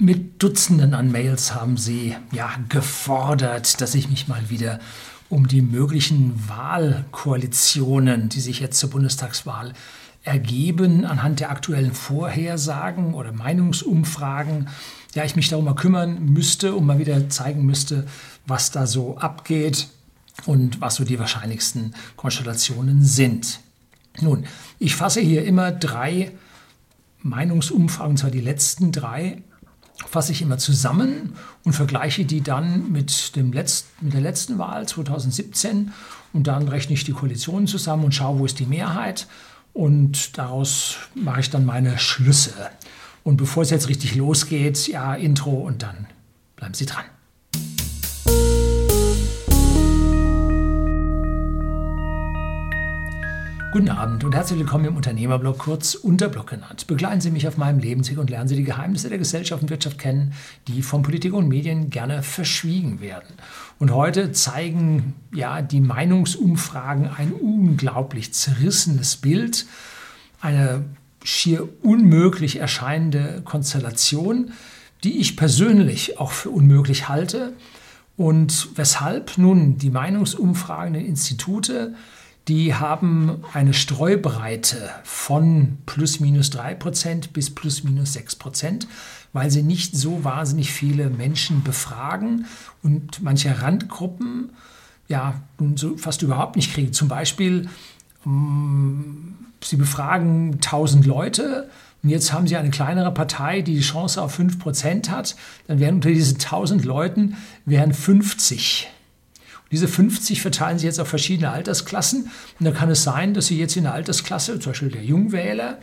Mit Dutzenden an Mails haben Sie ja gefordert, dass ich mich mal wieder um die möglichen Wahlkoalitionen, die sich jetzt zur Bundestagswahl ergeben, anhand der aktuellen Vorhersagen oder Meinungsumfragen, ja, ich mich darum kümmern müsste und mal wieder zeigen müsste, was da so abgeht und was so die wahrscheinlichsten Konstellationen sind. Nun, ich fasse hier immer drei Meinungsumfragen, und zwar die letzten drei fasse ich immer zusammen und vergleiche die dann mit, dem Letz-, mit der letzten Wahl 2017 und dann rechne ich die Koalitionen zusammen und schaue, wo ist die Mehrheit und daraus mache ich dann meine Schlüsse. Und bevor es jetzt richtig losgeht, ja, Intro und dann bleiben Sie dran. Guten Abend und herzlich willkommen im Unternehmerblog, kurz Unterblog genannt. Begleiten Sie mich auf meinem Lebensweg und lernen Sie die Geheimnisse der Gesellschaft und Wirtschaft kennen, die von Politik und Medien gerne verschwiegen werden. Und heute zeigen ja die Meinungsumfragen ein unglaublich zerrissenes Bild, eine schier unmöglich erscheinende Konstellation, die ich persönlich auch für unmöglich halte. Und weshalb nun die Meinungsumfragen der Institute die haben eine Streubreite von plus minus 3% bis plus minus 6%, weil sie nicht so wahnsinnig viele Menschen befragen und manche Randgruppen ja so fast überhaupt nicht kriegen. Zum Beispiel, mm, sie befragen 1000 Leute und jetzt haben sie eine kleinere Partei, die die Chance auf 5% hat, dann wären unter diesen 1000 Leuten wären 50 diese 50 verteilen sich jetzt auf verschiedene Altersklassen. Und da kann es sein, dass Sie jetzt in der Altersklasse, zum Beispiel der Jungwähler,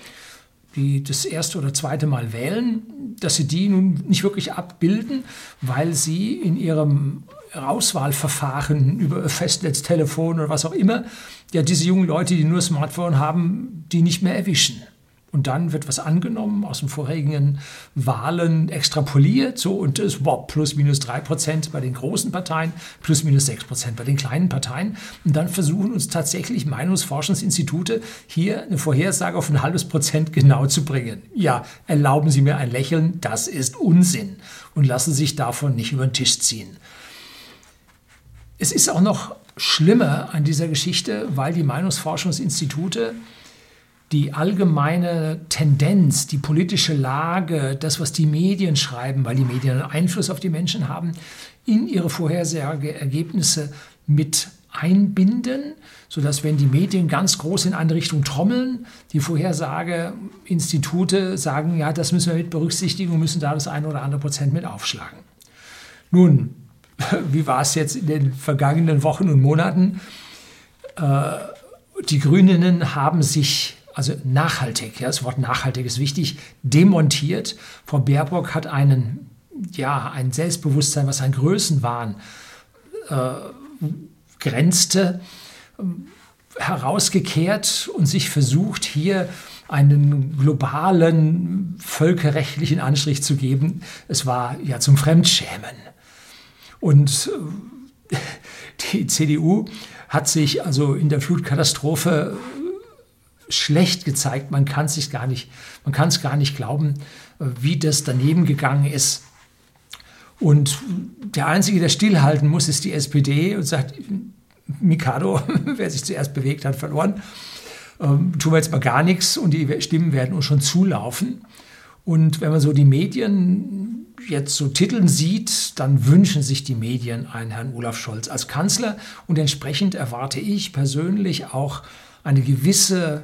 die das erste oder zweite Mal wählen, dass Sie die nun nicht wirklich abbilden, weil Sie in Ihrem Auswahlverfahren über Festnetztelefon oder was auch immer, ja diese jungen Leute, die nur Smartphone haben, die nicht mehr erwischen. Und dann wird was angenommen aus den vorherigen Wahlen extrapoliert, so und es war plus minus drei Prozent bei den großen Parteien, plus minus sechs Prozent bei den kleinen Parteien. Und dann versuchen uns tatsächlich Meinungsforschungsinstitute hier eine Vorhersage auf ein halbes Prozent genau zu bringen. Ja, erlauben Sie mir ein Lächeln, das ist Unsinn und lassen sich davon nicht über den Tisch ziehen. Es ist auch noch schlimmer an dieser Geschichte, weil die Meinungsforschungsinstitute die allgemeine Tendenz, die politische Lage, das, was die Medien schreiben, weil die Medien Einfluss auf die Menschen haben, in ihre Vorhersageergebnisse mit einbinden, sodass wenn die Medien ganz groß in eine Richtung trommeln, die Vorhersageinstitute sagen, ja, das müssen wir mit berücksichtigen und müssen da das eine oder andere Prozent mit aufschlagen. Nun, wie war es jetzt in den vergangenen Wochen und Monaten? Äh, die Grünen haben sich also nachhaltig, ja, das Wort nachhaltig ist wichtig, demontiert. Frau Baerbock hat einen, ja, ein Selbstbewusstsein, was ein Größenwahn äh, grenzte, herausgekehrt und sich versucht, hier einen globalen völkerrechtlichen Anstrich zu geben. Es war ja zum Fremdschämen. Und äh, die CDU hat sich also in der Flutkatastrophe schlecht gezeigt. Man kann es gar nicht, man kann es gar nicht glauben, wie das daneben gegangen ist. Und der Einzige, der stillhalten muss, ist die SPD und sagt, Mikado, wer sich zuerst bewegt hat, verloren. Ähm, tun wir jetzt mal gar nichts und die Stimmen werden uns schon zulaufen. Und wenn man so die Medien jetzt so Titeln sieht, dann wünschen sich die Medien einen Herrn Olaf Scholz als Kanzler. Und entsprechend erwarte ich persönlich auch eine gewisse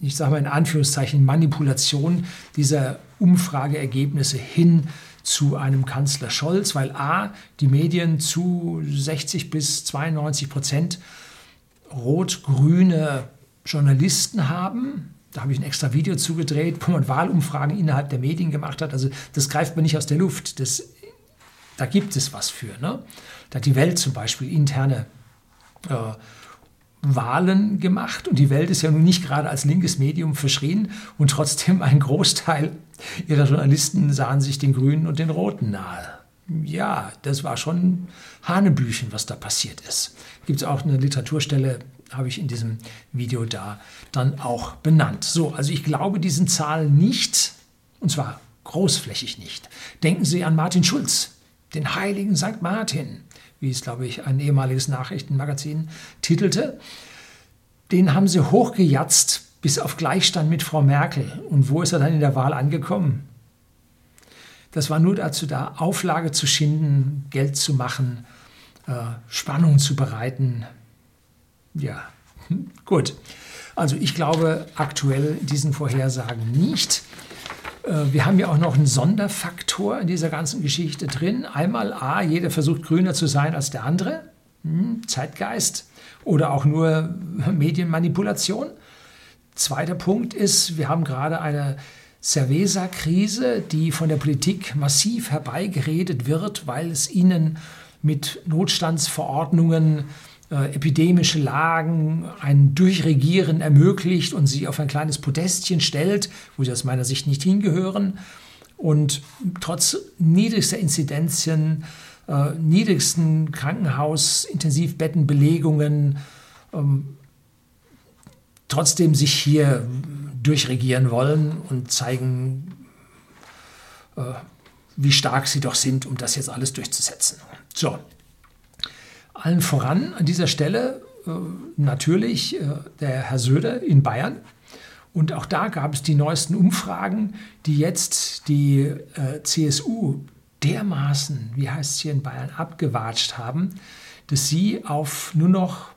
ich sage mal in Anführungszeichen, Manipulation dieser Umfrageergebnisse hin zu einem Kanzler Scholz, weil a, die Medien zu 60 bis 92 Prozent rot-grüne Journalisten haben. Da habe ich ein extra Video zugedreht, wo man Wahlumfragen innerhalb der Medien gemacht hat. Also das greift man nicht aus der Luft. Das, da gibt es was für. Ne? Da hat die Welt zum Beispiel interne äh, Wahlen gemacht und die Welt ist ja nun nicht gerade als linkes Medium verschrien und trotzdem ein Großteil ihrer Journalisten sahen sich den Grünen und den Roten nahe. Ja, das war schon Hanebüchen, was da passiert ist. Gibt es auch eine Literaturstelle, habe ich in diesem Video da dann auch benannt. So, also ich glaube diesen Zahlen nicht, und zwar großflächig nicht. Denken Sie an Martin Schulz, den heiligen St. Martin, wie es, glaube ich, ein ehemaliges Nachrichtenmagazin titelte. Den haben sie hochgejatzt bis auf Gleichstand mit Frau Merkel. Und wo ist er dann in der Wahl angekommen? Das war nur dazu da, Auflage zu schinden, Geld zu machen, äh, Spannung zu bereiten. Ja, gut. Also ich glaube aktuell diesen Vorhersagen nicht. Äh, wir haben ja auch noch einen Sonderfaktor in dieser ganzen Geschichte drin. Einmal A, jeder versucht grüner zu sein als der andere. Hm, Zeitgeist oder auch nur Medienmanipulation. Zweiter Punkt ist, wir haben gerade eine Cerveza-Krise, die von der Politik massiv herbeigeredet wird, weil es ihnen mit Notstandsverordnungen äh, epidemische Lagen ein Durchregieren ermöglicht und sie auf ein kleines Podestchen stellt, wo sie aus meiner Sicht nicht hingehören. Und trotz niedrigster Inzidenzien, äh, niedrigsten Krankenhaus-Intensivbettenbelegungen, ähm, trotzdem sich hier durchregieren wollen und zeigen, äh, wie stark sie doch sind, um das jetzt alles durchzusetzen. So, allen voran an dieser Stelle äh, natürlich äh, der Herr Söder in Bayern. Und auch da gab es die neuesten Umfragen, die jetzt die äh, CSU dermaßen, wie heißt es hier in Bayern, abgewatscht haben, dass sie auf nur noch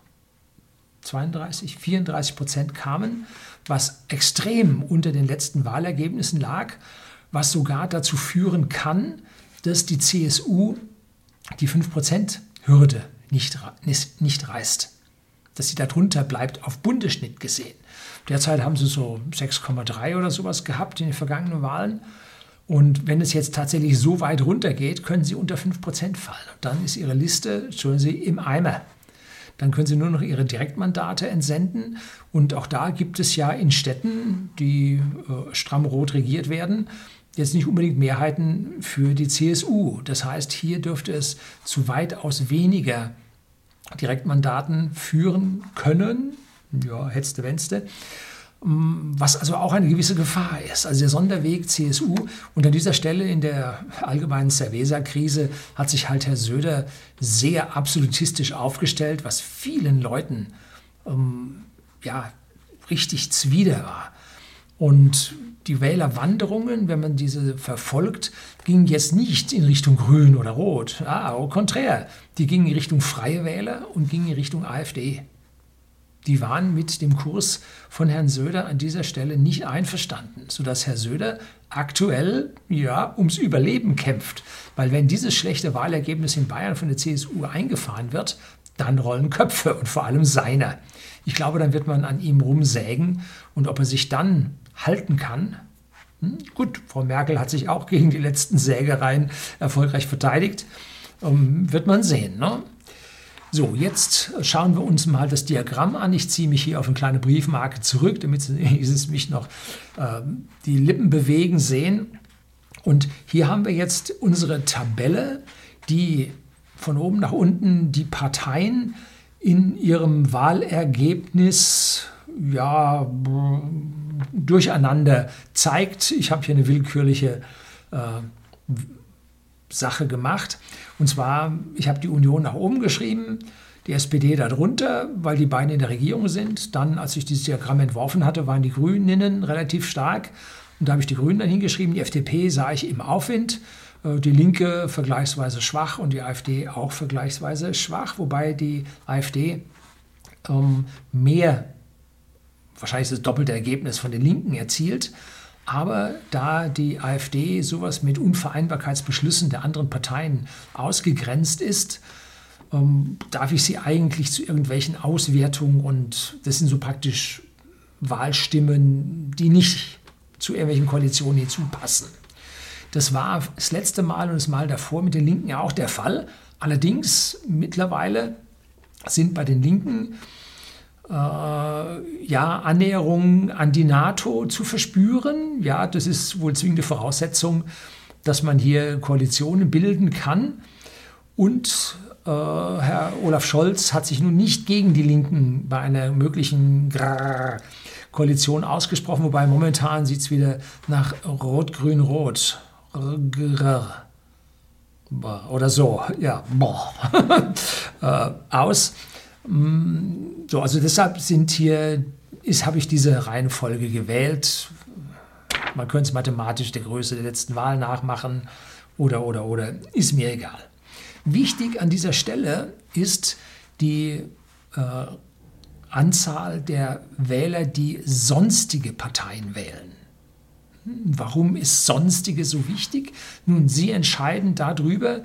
32, 34 Prozent kamen, was extrem unter den letzten Wahlergebnissen lag, was sogar dazu führen kann, dass die CSU die 5-Prozent-Hürde nicht, nicht reißt. Dass sie darunter bleibt, auf Bundesschnitt gesehen. Derzeit haben sie so 6,3 oder sowas gehabt in den vergangenen Wahlen. Und wenn es jetzt tatsächlich so weit runtergeht, können sie unter 5% fallen. Und dann ist ihre Liste, schon sie, im Eimer. Dann können sie nur noch ihre Direktmandate entsenden. Und auch da gibt es ja in Städten, die äh, stramm rot regiert werden, jetzt nicht unbedingt Mehrheiten für die CSU. Das heißt, hier dürfte es zu weitaus weniger Direktmandaten führen können. Ja, hetzte, wennste. Mm, was also auch eine gewisse Gefahr ist. Also der Sonderweg CSU und an dieser Stelle in der allgemeinen Cerveza-Krise hat sich halt Herr Söder sehr absolutistisch aufgestellt, was vielen Leuten ähm, ja, richtig zwider war. Und die Wählerwanderungen, wenn man diese verfolgt, gingen jetzt nicht in Richtung Grün oder Rot. Ah, au contraire. Die gingen in Richtung Freie Wähler und gingen in Richtung AfD. Die waren mit dem Kurs von Herrn Söder an dieser Stelle nicht einverstanden, sodass Herr Söder aktuell ja ums Überleben kämpft. Weil wenn dieses schlechte Wahlergebnis in Bayern von der CSU eingefahren wird, dann rollen Köpfe und vor allem seiner. Ich glaube, dann wird man an ihm rumsägen und ob er sich dann halten kann. Hm? Gut, Frau Merkel hat sich auch gegen die letzten Sägereien erfolgreich verteidigt. Ähm, wird man sehen. Ne? So, jetzt schauen wir uns mal das Diagramm an. Ich ziehe mich hier auf eine kleine Briefmarke zurück, damit Sie mich noch äh, die Lippen bewegen sehen. Und hier haben wir jetzt unsere Tabelle, die von oben nach unten die Parteien in ihrem Wahlergebnis ja, durcheinander zeigt. Ich habe hier eine willkürliche äh, Sache gemacht. Und zwar, ich habe die Union nach oben geschrieben, die SPD darunter, weil die beiden in der Regierung sind. Dann, als ich dieses Diagramm entworfen hatte, waren die Grünen relativ stark. Und da habe ich die Grünen dann hingeschrieben. Die FDP sah ich im Aufwind. Äh, die Linke vergleichsweise schwach und die AfD auch vergleichsweise schwach, wobei die AfD ähm, mehr wahrscheinlich das doppelte Ergebnis von den Linken erzielt. Aber da die AfD sowas mit Unvereinbarkeitsbeschlüssen der anderen Parteien ausgegrenzt ist, ähm, darf ich sie eigentlich zu irgendwelchen Auswertungen und das sind so praktisch Wahlstimmen, die nicht zu irgendwelchen Koalitionen hinzupassen. Das war das letzte Mal und das Mal davor mit den Linken ja auch der Fall. Allerdings mittlerweile sind bei den Linken ja, Annäherung an die NATO zu verspüren. Ja, das ist wohl zwingende Voraussetzung, dass man hier Koalitionen bilden kann. Und äh, Herr Olaf Scholz hat sich nun nicht gegen die Linken bei einer möglichen Koalition ausgesprochen, wobei momentan sieht es wieder nach Rot-Grün-Rot oder so, ja, äh, aus. So, also deshalb sind hier, ist, habe ich diese Reihenfolge gewählt. Man könnte es mathematisch der Größe der letzten Wahl nachmachen oder, oder, oder, ist mir egal. Wichtig an dieser Stelle ist die äh, Anzahl der Wähler, die sonstige Parteien wählen. Warum ist sonstige so wichtig? Nun, Sie entscheiden darüber,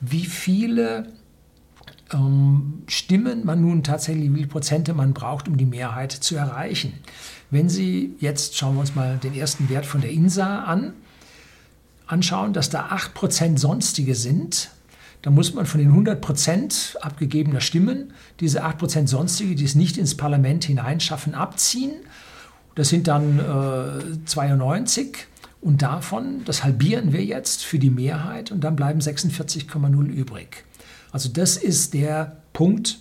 wie viele ähm, Stimmen man nun tatsächlich, wie viele Prozente man braucht, um die Mehrheit zu erreichen. Wenn Sie jetzt, schauen wir uns mal den ersten Wert von der INSA an, anschauen, dass da 8% sonstige sind, dann muss man von den 100% abgegebener Stimmen diese 8% sonstige, die es nicht ins Parlament hineinschaffen, abziehen. Das sind dann äh, 92 und davon, das halbieren wir jetzt für die Mehrheit und dann bleiben 46,0 übrig. Also das ist der Punkt,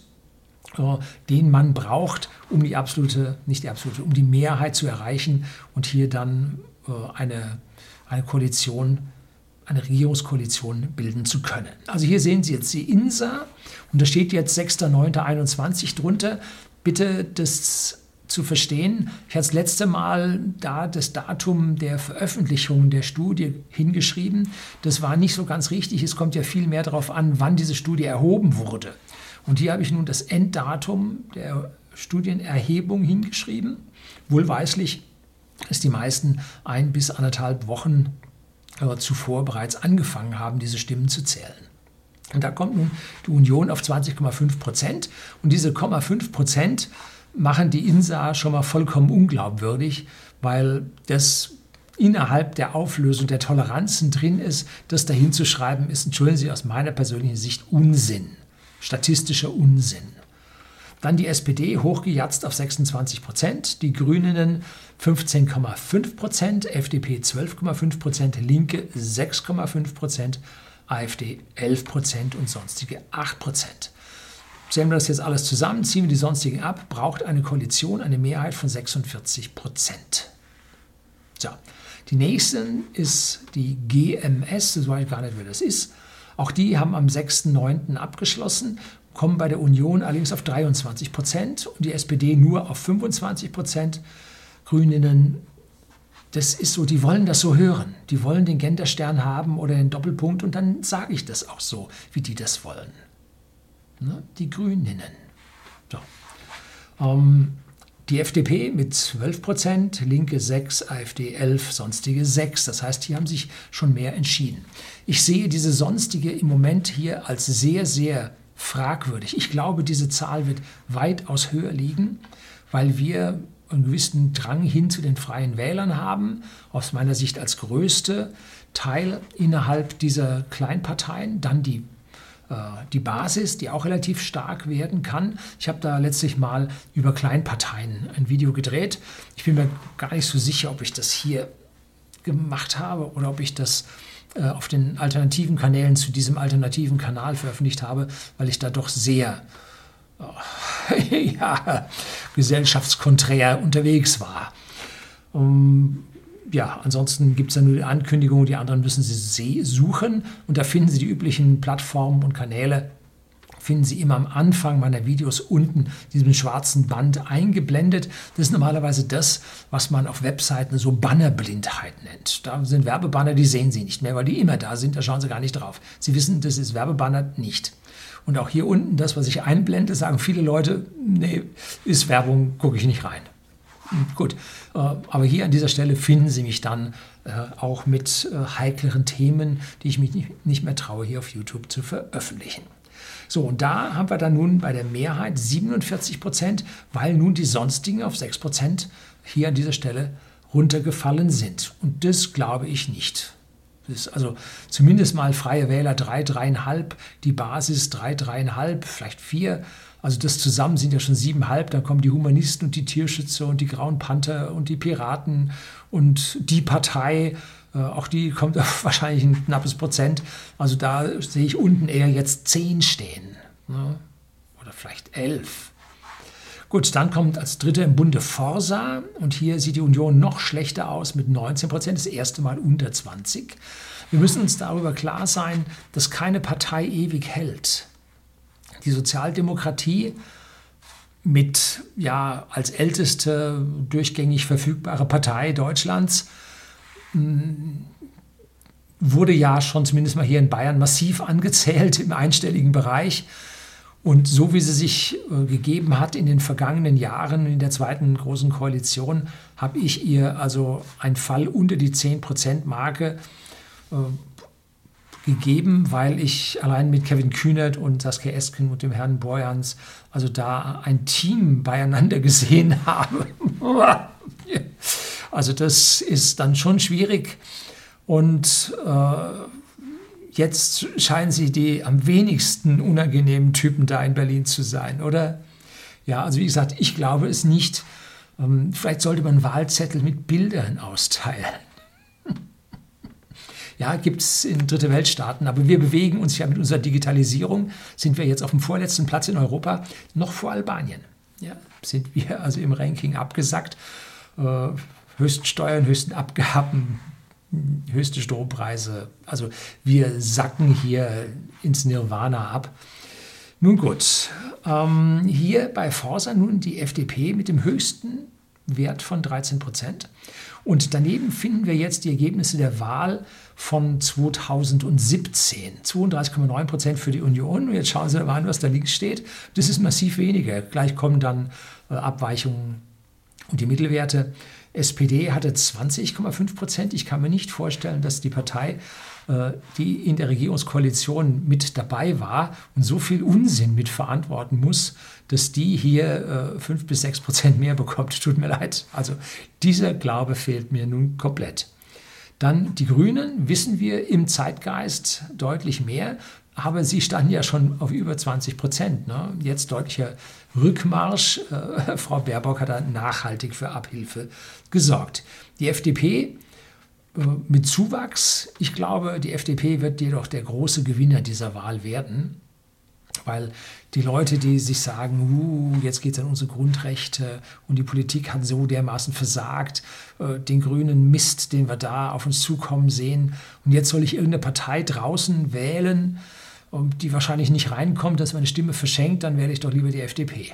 äh, den man braucht, um die absolute, nicht die absolute, um die Mehrheit zu erreichen und hier dann äh, eine, eine Koalition, eine Regierungskoalition bilden zu können. Also hier sehen Sie jetzt die INSA und da steht jetzt 6.9.21 drunter. Bitte das zu verstehen. Ich habe das letzte Mal da das Datum der Veröffentlichung der Studie hingeschrieben. Das war nicht so ganz richtig. Es kommt ja viel mehr darauf an, wann diese Studie erhoben wurde. Und hier habe ich nun das Enddatum der Studienerhebung hingeschrieben. Wohlweislich, dass die meisten ein bis anderthalb Wochen äh, zuvor bereits angefangen haben, diese Stimmen zu zählen. Und da kommt nun die Union auf 20,5 Prozent. Und diese 0,5 Prozent machen die INSA schon mal vollkommen unglaubwürdig, weil das innerhalb der Auflösung der Toleranzen drin ist, das dahin zu schreiben, ist, entschuldigen Sie, aus meiner persönlichen Sicht Unsinn, statistischer Unsinn. Dann die SPD hochgejatzt auf 26 Prozent, die Grünen 15,5 Prozent, FDP 12,5 Prozent, Linke 6,5 Prozent, AfD 11 Prozent und sonstige 8 Prozent. Zählen wir das jetzt alles zusammen, ziehen wir die sonstigen ab, braucht eine Koalition eine Mehrheit von 46 Prozent. So, die nächsten ist die GMS, das weiß ich gar nicht, wer das ist. Auch die haben am 6.9. abgeschlossen, kommen bei der Union allerdings auf 23 Prozent und die SPD nur auf 25 Prozent. Grüninnen, das ist so, die wollen das so hören. Die wollen den Genderstern haben oder den Doppelpunkt und dann sage ich das auch so, wie die das wollen ne, die Grüninnen. So. Ähm, die FDP mit 12 Prozent, Linke 6, AfD 11, sonstige 6. Das heißt, hier haben sich schon mehr entschieden. Ich sehe diese sonstige im Moment hier als sehr, sehr fragwürdig. Ich glaube, diese Zahl wird weitaus höher liegen, weil wir einen gewissen Drang hin zu den freien Wählern haben, aus meiner Sicht als größte Teil innerhalb dieser Kleinparteien, dann die die Basis, die auch relativ stark werden kann. Ich habe da letztlich mal über Kleinparteien ein Video gedreht. Ich bin mir gar nicht so sicher, ob ich das hier gemacht habe oder ob ich das äh, auf den alternativen Kanälen zu diesem alternativen Kanal veröffentlicht habe, weil ich da doch sehr äh, ja, gesellschaftskonträr unterwegs war. Um, ja, ansonsten gibt es ja nur die Ankündigung, die anderen müssen Sie suchen und da finden Sie die üblichen Plattformen und Kanäle. Finden Sie immer am Anfang meiner Videos unten diesen schwarzen Band eingeblendet. Das ist normalerweise das, was man auf Webseiten so Bannerblindheit nennt. Da sind Werbebanner, die sehen Sie nicht mehr, weil die immer da sind, da schauen Sie gar nicht drauf. Sie wissen, das ist Werbebanner nicht. Und auch hier unten, das, was ich einblende, sagen viele Leute, nee, ist Werbung, gucke ich nicht rein. Gut, äh, aber hier an dieser Stelle finden Sie mich dann äh, auch mit äh, heikleren Themen, die ich mich nicht mehr traue, hier auf YouTube zu veröffentlichen. So, und da haben wir dann nun bei der Mehrheit 47 Prozent, weil nun die sonstigen auf 6 Prozent hier an dieser Stelle runtergefallen sind. Und das glaube ich nicht. Ist also zumindest mal freie Wähler 3, 3,5, die Basis 3, 3,5, vielleicht 4. Also das zusammen sind ja schon siebenhalb, dann kommen die Humanisten und die Tierschützer und die Grauen Panther und die Piraten und die Partei, äh, auch die kommt auf wahrscheinlich ein knappes Prozent. Also da sehe ich unten eher jetzt zehn stehen. Ne? Oder vielleicht elf. Gut, dann kommt als dritte im Bunde Forsa und hier sieht die Union noch schlechter aus mit 19 Prozent, das erste Mal unter 20. Wir müssen uns darüber klar sein, dass keine Partei ewig hält. Die Sozialdemokratie mit ja als älteste durchgängig verfügbare Partei Deutschlands hm, wurde ja schon zumindest mal hier in Bayern massiv angezählt im einstelligen Bereich. Und so wie sie sich äh, gegeben hat in den vergangenen Jahren in der zweiten großen Koalition, habe ich ihr also einen Fall unter die 10%-Marke äh, gegeben, weil ich allein mit Kevin Kühnert und Saskia Esken und dem Herrn Borjans also da ein Team beieinander gesehen habe. also das ist dann schon schwierig. Und äh, jetzt scheinen Sie die am wenigsten unangenehmen Typen da in Berlin zu sein, oder? Ja, also wie gesagt, ich glaube es nicht. Ähm, vielleicht sollte man Wahlzettel mit Bildern austeilen. Ja, gibt es in Dritte Weltstaaten, aber wir bewegen uns ja mit unserer Digitalisierung, sind wir jetzt auf dem vorletzten Platz in Europa, noch vor Albanien. Ja, sind wir also im Ranking abgesackt. Äh, höchsten Steuern, höchsten Abgaben, höchste Strompreise. Also wir sacken hier ins Nirvana ab. Nun gut, ähm, hier bei Forsa nun die FDP mit dem höchsten Wert von 13 Prozent. Und daneben finden wir jetzt die Ergebnisse der Wahl von 2017. 32,9 Prozent für die Union. Jetzt schauen Sie mal an, was da links steht. Das ist massiv weniger. Gleich kommen dann äh, Abweichungen und die Mittelwerte. SPD hatte 20,5 Prozent. Ich kann mir nicht vorstellen, dass die Partei, äh, die in der Regierungskoalition mit dabei war und so viel Unsinn mit verantworten muss, dass die hier 5 äh, bis 6 Prozent mehr bekommt. Tut mir leid. Also dieser Glaube fehlt mir nun komplett. Dann die Grünen, wissen wir im Zeitgeist deutlich mehr, aber sie standen ja schon auf über 20 Prozent. Ne? Jetzt deutlicher Rückmarsch. Äh, Frau Baerbock hat da nachhaltig für Abhilfe gesorgt. Die FDP äh, mit Zuwachs. Ich glaube, die FDP wird jedoch der große Gewinner dieser Wahl werden, weil die Leute, die sich sagen, uh, jetzt geht es an unsere Grundrechte und die Politik hat so dermaßen versagt, äh, den grünen Mist, den wir da auf uns zukommen sehen, und jetzt soll ich irgendeine Partei draußen wählen, die wahrscheinlich nicht reinkommt, dass meine Stimme verschenkt, dann wähle ich doch lieber die FDP.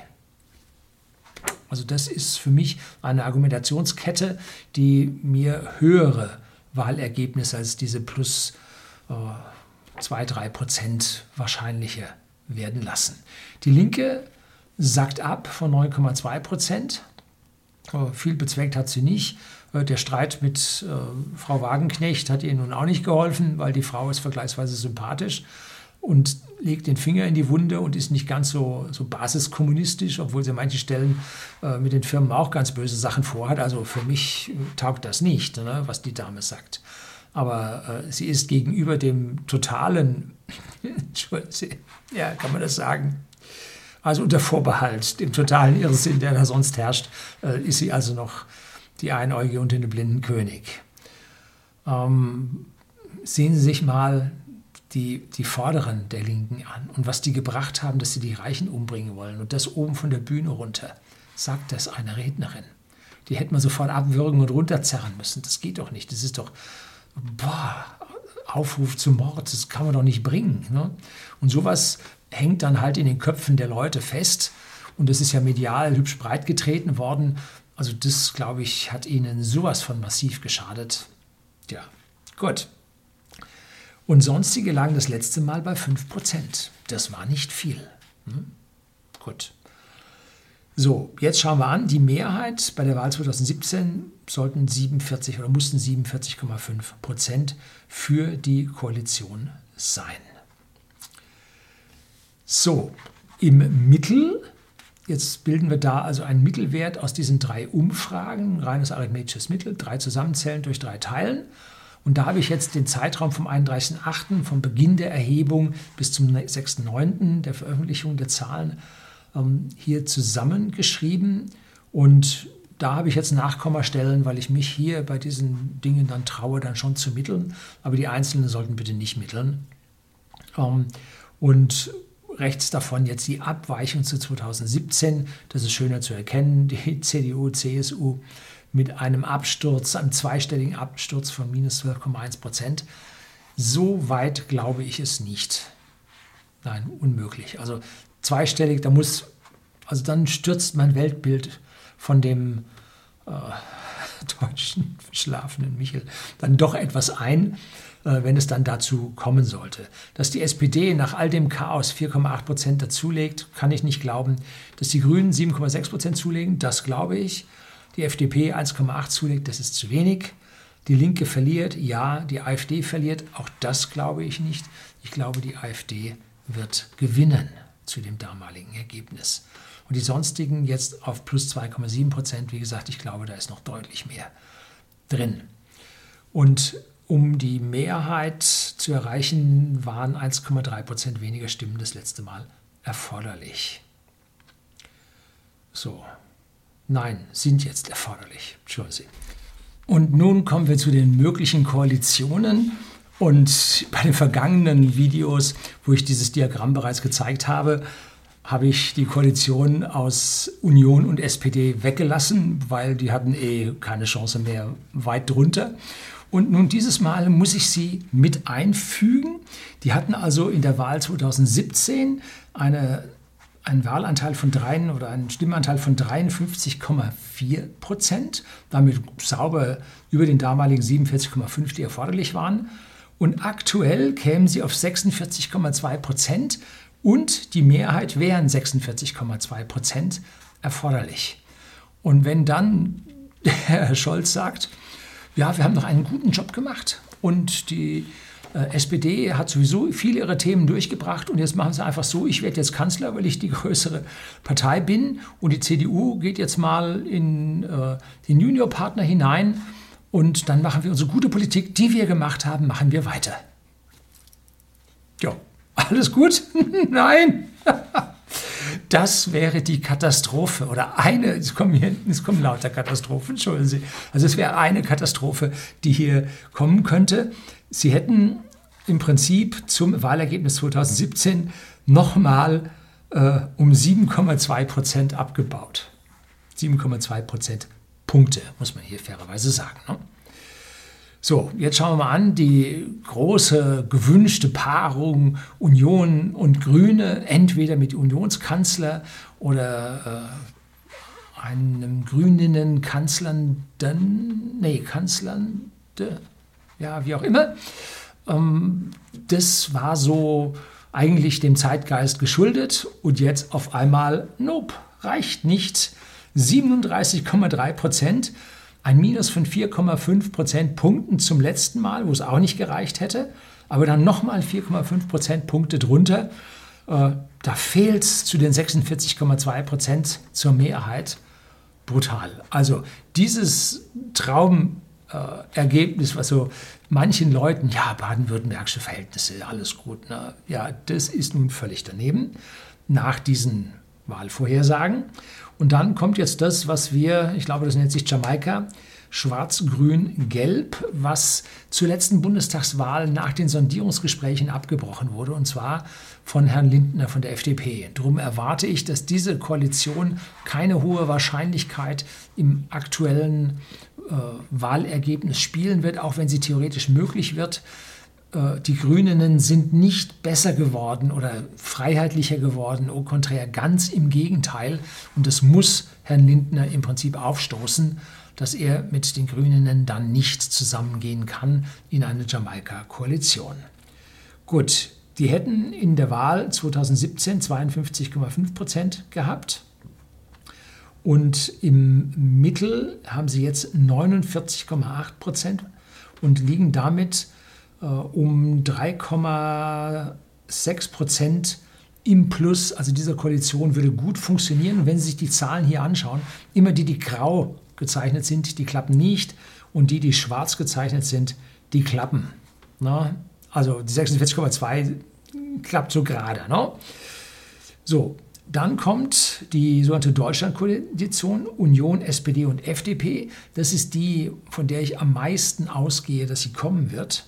Also das ist für mich eine Argumentationskette, die mir höhere Wahlergebnisse als diese plus 2, äh, 3 Prozent wahrscheinliche werden lassen. Die Linke sackt ab von 9,2 Prozent. Äh, viel bezweckt hat sie nicht. Äh, der Streit mit äh, Frau Wagenknecht hat ihr nun auch nicht geholfen, weil die Frau ist vergleichsweise sympathisch und legt den Finger in die Wunde und ist nicht ganz so, so basiskommunistisch, obwohl sie an manchen Stellen äh, mit den Firmen auch ganz böse Sachen vorhat. Also für mich taugt das nicht, ne, was die Dame sagt. Aber äh, sie ist gegenüber dem totalen, ja, kann man das sagen, also unter Vorbehalt, dem totalen Irrsinn, der da sonst herrscht, äh, ist sie also noch die Einäugige unter den blinden König. Ähm, sehen Sie sich mal die, die Vorderen der Linken an und was die gebracht haben, dass sie die Reichen umbringen wollen und das oben von der Bühne runter, sagt das eine Rednerin. Die hätte man sofort abwürgen und runterzerren müssen. Das geht doch nicht. Das ist doch, boah, Aufruf zum Mord, das kann man doch nicht bringen. Ne? Und sowas hängt dann halt in den Köpfen der Leute fest. Und das ist ja medial hübsch breit getreten worden. Also das, glaube ich, hat ihnen sowas von massiv geschadet. Ja, gut. Und sonstige lagen das letzte Mal bei 5%. Das war nicht viel. Hm? Gut. So, jetzt schauen wir an, die Mehrheit bei der Wahl 2017 sollten 47 oder mussten 47,5 Prozent für die Koalition sein. So, im Mittel, jetzt bilden wir da also einen Mittelwert aus diesen drei Umfragen, reines arithmetisches Mittel, drei zusammenzählen durch drei teilen und da habe ich jetzt den Zeitraum vom 31.08., vom Beginn der Erhebung bis zum 6.09., der Veröffentlichung der Zahlen, ähm, hier zusammengeschrieben. Und da habe ich jetzt Nachkommastellen, weil ich mich hier bei diesen Dingen dann traue, dann schon zu mitteln. Aber die Einzelnen sollten bitte nicht mitteln. Ähm, und rechts davon jetzt die Abweichung zu 2017. Das ist schöner zu erkennen. Die CDU, CSU mit einem Absturz, einem zweistelligen Absturz von minus 12,1 Prozent. So weit glaube ich es nicht. Nein, unmöglich. Also zweistellig, da muss, also dann stürzt mein Weltbild von dem äh, deutschen schlafenden Michel dann doch etwas ein, äh, wenn es dann dazu kommen sollte. Dass die SPD nach all dem Chaos 4,8 Prozent dazulegt, kann ich nicht glauben. Dass die Grünen 7,6 Prozent zulegen, das glaube ich. Die FDP 1,8 zulegt, das ist zu wenig. Die Linke verliert, ja, die AfD verliert, auch das glaube ich nicht. Ich glaube, die AfD wird gewinnen zu dem damaligen Ergebnis. Und die sonstigen jetzt auf plus 2,7 Prozent. Wie gesagt, ich glaube, da ist noch deutlich mehr drin. Und um die Mehrheit zu erreichen, waren 1,3 Prozent weniger Stimmen das letzte Mal erforderlich. So, nein, sind jetzt erforderlich. Schauen Sie. Und nun kommen wir zu den möglichen Koalitionen. Und bei den vergangenen Videos, wo ich dieses Diagramm bereits gezeigt habe, habe ich die Koalition aus Union und SPD weggelassen, weil die hatten eh keine Chance mehr weit drunter. Und nun dieses Mal muss ich sie mit einfügen. Die hatten also in der Wahl 2017 eine, einen Wahlanteil von 3 oder einen Stimmanteil von 53,4 Prozent, damit sauber über den damaligen 47,5, die erforderlich waren. Und aktuell kämen sie auf 46,2 Prozent und die Mehrheit wären 46,2 Prozent erforderlich. Und wenn dann Herr Scholz sagt, ja, wir haben doch einen guten Job gemacht und die SPD hat sowieso viele ihrer Themen durchgebracht und jetzt machen sie einfach so, ich werde jetzt Kanzler, weil ich die größere Partei bin und die CDU geht jetzt mal in äh, den Juniorpartner hinein und dann machen wir unsere gute Politik, die wir gemacht haben, machen wir weiter. Ja, alles gut? Nein. Das wäre die Katastrophe oder eine, es kommen, hier, es kommen lauter Katastrophen, entschuldigen Sie. Also es wäre eine Katastrophe, die hier kommen könnte. Sie hätten im Prinzip zum Wahlergebnis 2017 nochmal äh, um 7,2 Prozent abgebaut. 7,2 Prozent Punkte, muss man hier fairerweise sagen. Ne? So, jetzt schauen wir mal an, die große gewünschte Paarung Union und Grüne, entweder mit Unionskanzler oder äh, einem grünen Kanzlernden, nee, Kanzlernde, ja, wie auch immer. Ähm, das war so eigentlich dem Zeitgeist geschuldet und jetzt auf einmal, nope, reicht nicht. 37,3 Prozent ein Minus von 4,5 Prozentpunkten zum letzten Mal, wo es auch nicht gereicht hätte, aber dann nochmal 4,5 Prozentpunkte drunter. Äh, da fehlt es zu den 46,2 Prozent zur Mehrheit. Brutal. Also dieses Traumergebnis, was so manchen Leuten, ja, baden-württembergische Verhältnisse, alles gut, ne? ja, das ist nun völlig daneben nach diesen Wahlvorhersagen. Und dann kommt jetzt das, was wir, ich glaube, das nennt sich Jamaika, Schwarz, Grün, Gelb, was zur letzten Bundestagswahl nach den Sondierungsgesprächen abgebrochen wurde, und zwar von Herrn Lindner von der FDP. Darum erwarte ich, dass diese Koalition keine hohe Wahrscheinlichkeit im aktuellen äh, Wahlergebnis spielen wird, auch wenn sie theoretisch möglich wird. Äh, die Grünen sind nicht besser geworden oder freiheitlicher geworden, au contraire, ganz im Gegenteil. Und das muss Herrn Lindner im Prinzip aufstoßen, dass er mit den Grünen dann nicht zusammengehen kann in eine Jamaika-Koalition. Gut, die hätten in der Wahl 2017 52,5 Prozent gehabt. Und im Mittel haben sie jetzt 49,8 Prozent und liegen damit um 3,6 Prozent im Plus. Also diese Koalition würde gut funktionieren. Und wenn Sie sich die Zahlen hier anschauen, immer die, die grau gezeichnet sind, die klappen nicht. Und die, die schwarz gezeichnet sind, die klappen. Na? Also die 46,2 klappt so gerade. Ne? So, dann kommt die sogenannte Deutschlandkoalition, Union, SPD und FDP. Das ist die, von der ich am meisten ausgehe, dass sie kommen wird.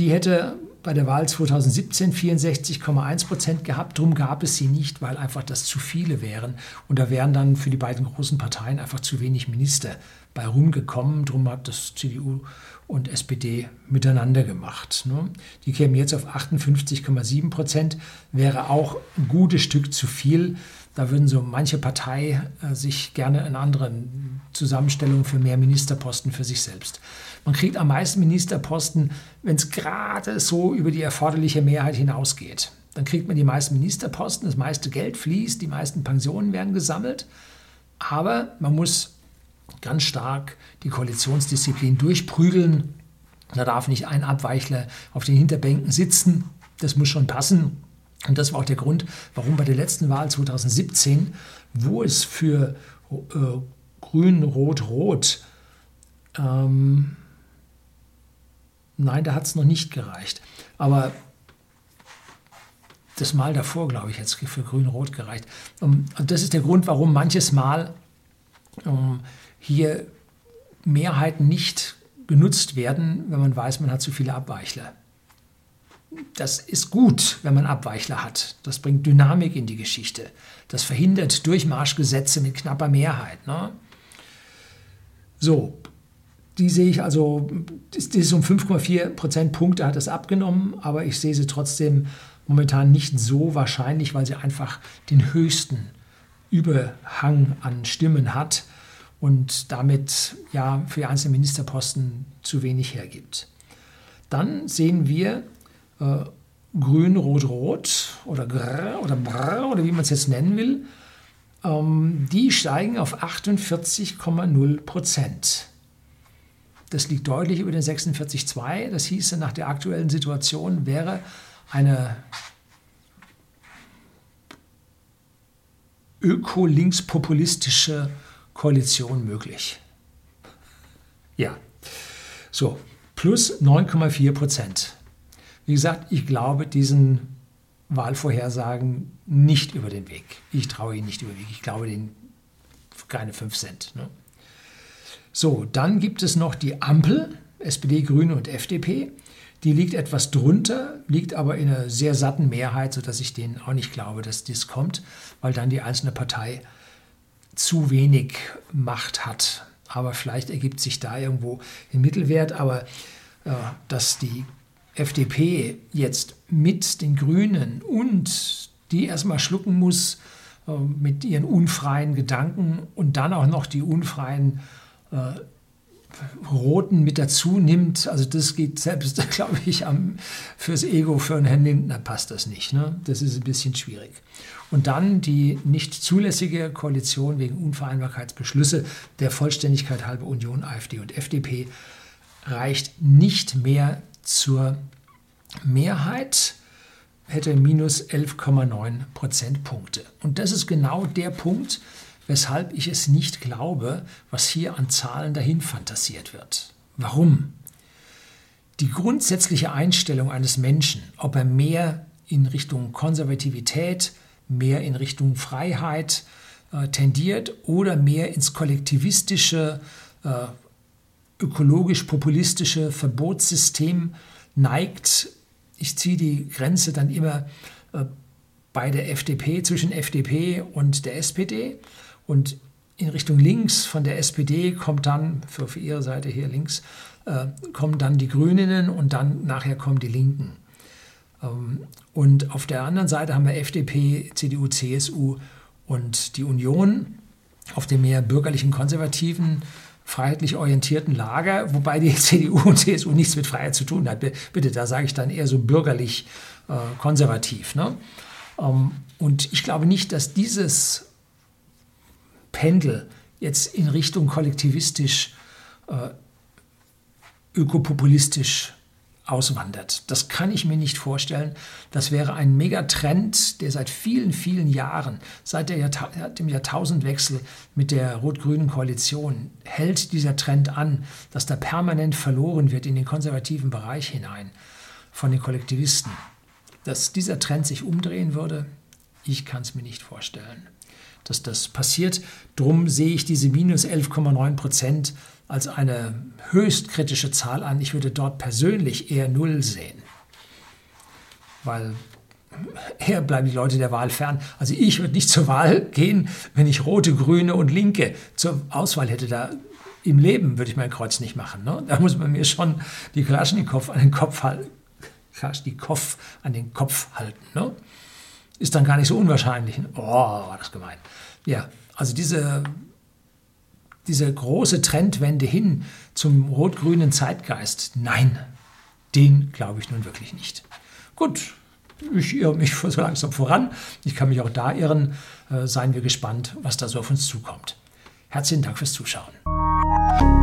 Die hätte bei der Wahl 2017 64,1 Prozent gehabt. Darum gab es sie nicht, weil einfach das zu viele wären. Und da wären dann für die beiden großen Parteien einfach zu wenig Minister bei rumgekommen. Darum hat das CDU und SPD miteinander gemacht. Ne? Die kämen jetzt auf 58,7 Prozent, wäre auch ein gutes Stück zu viel. Da würden so manche Partei äh, sich gerne in anderen Zusammenstellungen für mehr Ministerposten für sich selbst. Man kriegt am meisten Ministerposten, wenn es gerade so über die erforderliche Mehrheit hinausgeht. Dann kriegt man die meisten Ministerposten, das meiste Geld fließt, die meisten Pensionen werden gesammelt. Aber man muss ganz stark die Koalitionsdisziplin durchprügeln. Da darf nicht ein Abweichler auf den Hinterbänken sitzen. Das muss schon passen. Und das war auch der Grund, warum bei der letzten Wahl 2017, wo es für äh, Grün, Rot, Rot, ähm, nein, da hat es noch nicht gereicht. Aber das Mal davor, glaube ich, hat es für Grün-Rot gereicht. Und das ist der Grund, warum manches Mal hier Mehrheiten nicht genutzt werden, wenn man weiß, man hat zu viele Abweichler. Das ist gut, wenn man Abweichler hat. Das bringt Dynamik in die Geschichte. Das verhindert Durchmarschgesetze mit knapper Mehrheit. Ne? So, die sehe ich also, das ist um 5,4 Prozentpunkte hat es abgenommen, aber ich sehe sie trotzdem momentan nicht so wahrscheinlich, weil sie einfach den höchsten Überhang an Stimmen hat und damit ja für einzelne Ministerposten zu wenig hergibt. Dann sehen wir äh, Grün, Rot, Rot oder Grr oder Brr oder wie man es jetzt nennen will. Ähm, die steigen auf 48,0 Prozent. Das liegt deutlich über den 46,2. Das hieße, nach der aktuellen Situation wäre eine öko-links-populistische Koalition möglich. Ja, so, plus 9,4 Prozent. Wie gesagt, ich glaube diesen Wahlvorhersagen nicht über den Weg. Ich traue ihnen nicht über den Weg. Ich glaube denen keine 5 Cent. Ne? So, dann gibt es noch die Ampel, SPD, Grüne und FDP. Die liegt etwas drunter, liegt aber in einer sehr satten Mehrheit, sodass ich denen auch nicht glaube, dass dies kommt, weil dann die einzelne Partei zu wenig Macht hat. Aber vielleicht ergibt sich da irgendwo ein Mittelwert. Aber äh, dass die FDP jetzt mit den Grünen und die erstmal schlucken muss äh, mit ihren unfreien Gedanken und dann auch noch die unfreien Roten mit dazu nimmt, also das geht selbst, glaube ich, am, fürs Ego, für einen Herrn Lindner passt das nicht. Ne? Das ist ein bisschen schwierig. Und dann die nicht zulässige Koalition wegen Unvereinbarkeitsbeschlüsse der Vollständigkeit halber Union, AfD und FDP reicht nicht mehr zur Mehrheit, hätte minus 11,9 Prozentpunkte. Und das ist genau der Punkt, weshalb ich es nicht glaube, was hier an Zahlen dahin fantasiert wird. Warum? Die grundsätzliche Einstellung eines Menschen, ob er mehr in Richtung Konservativität, mehr in Richtung Freiheit äh, tendiert oder mehr ins kollektivistische, äh, ökologisch-populistische Verbotssystem neigt. Ich ziehe die Grenze dann immer äh, bei der FDP zwischen FDP und der SPD. Und in Richtung links von der SPD kommt dann, für, für ihre Seite hier links, äh, kommen dann die Grünen und dann nachher kommen die Linken. Ähm, und auf der anderen Seite haben wir FDP, CDU, CSU und die Union auf dem mehr bürgerlichen, konservativen, freiheitlich orientierten Lager, wobei die CDU und CSU nichts mit Freiheit zu tun hat. Bitte, da sage ich dann eher so bürgerlich äh, konservativ. Ne? Ähm, und ich glaube nicht, dass dieses Pendel jetzt in Richtung kollektivistisch, äh, ökopopulistisch auswandert. Das kann ich mir nicht vorstellen. Das wäre ein Megatrend, der seit vielen, vielen Jahren, seit Jahrta dem Jahrtausendwechsel mit der rot-grünen Koalition, hält dieser Trend an, dass da permanent verloren wird in den konservativen Bereich hinein von den Kollektivisten. Dass dieser Trend sich umdrehen würde, ich kann es mir nicht vorstellen, dass das passiert. Drum sehe ich diese minus 11,9 Prozent als eine höchst kritische Zahl an. Ich würde dort persönlich eher null sehen. Weil eher bleiben die Leute der Wahl fern. Also ich würde nicht zur Wahl gehen, wenn ich Rote, Grüne und Linke zur Auswahl hätte. Da im Leben würde ich mein Kreuz nicht machen. Ne? Da muss man mir schon die Kalaschnikow an den Kopf halten. Kalaschnikow an den Kopf halten. Ne? Ist dann gar nicht so unwahrscheinlich. Oh, war das gemein. Ja, also diese, diese große Trendwende hin zum rot-grünen Zeitgeist, nein, den glaube ich nun wirklich nicht. Gut, ich irre mich so langsam voran. Ich kann mich auch da irren. Äh, seien wir gespannt, was da so auf uns zukommt. Herzlichen Dank fürs Zuschauen.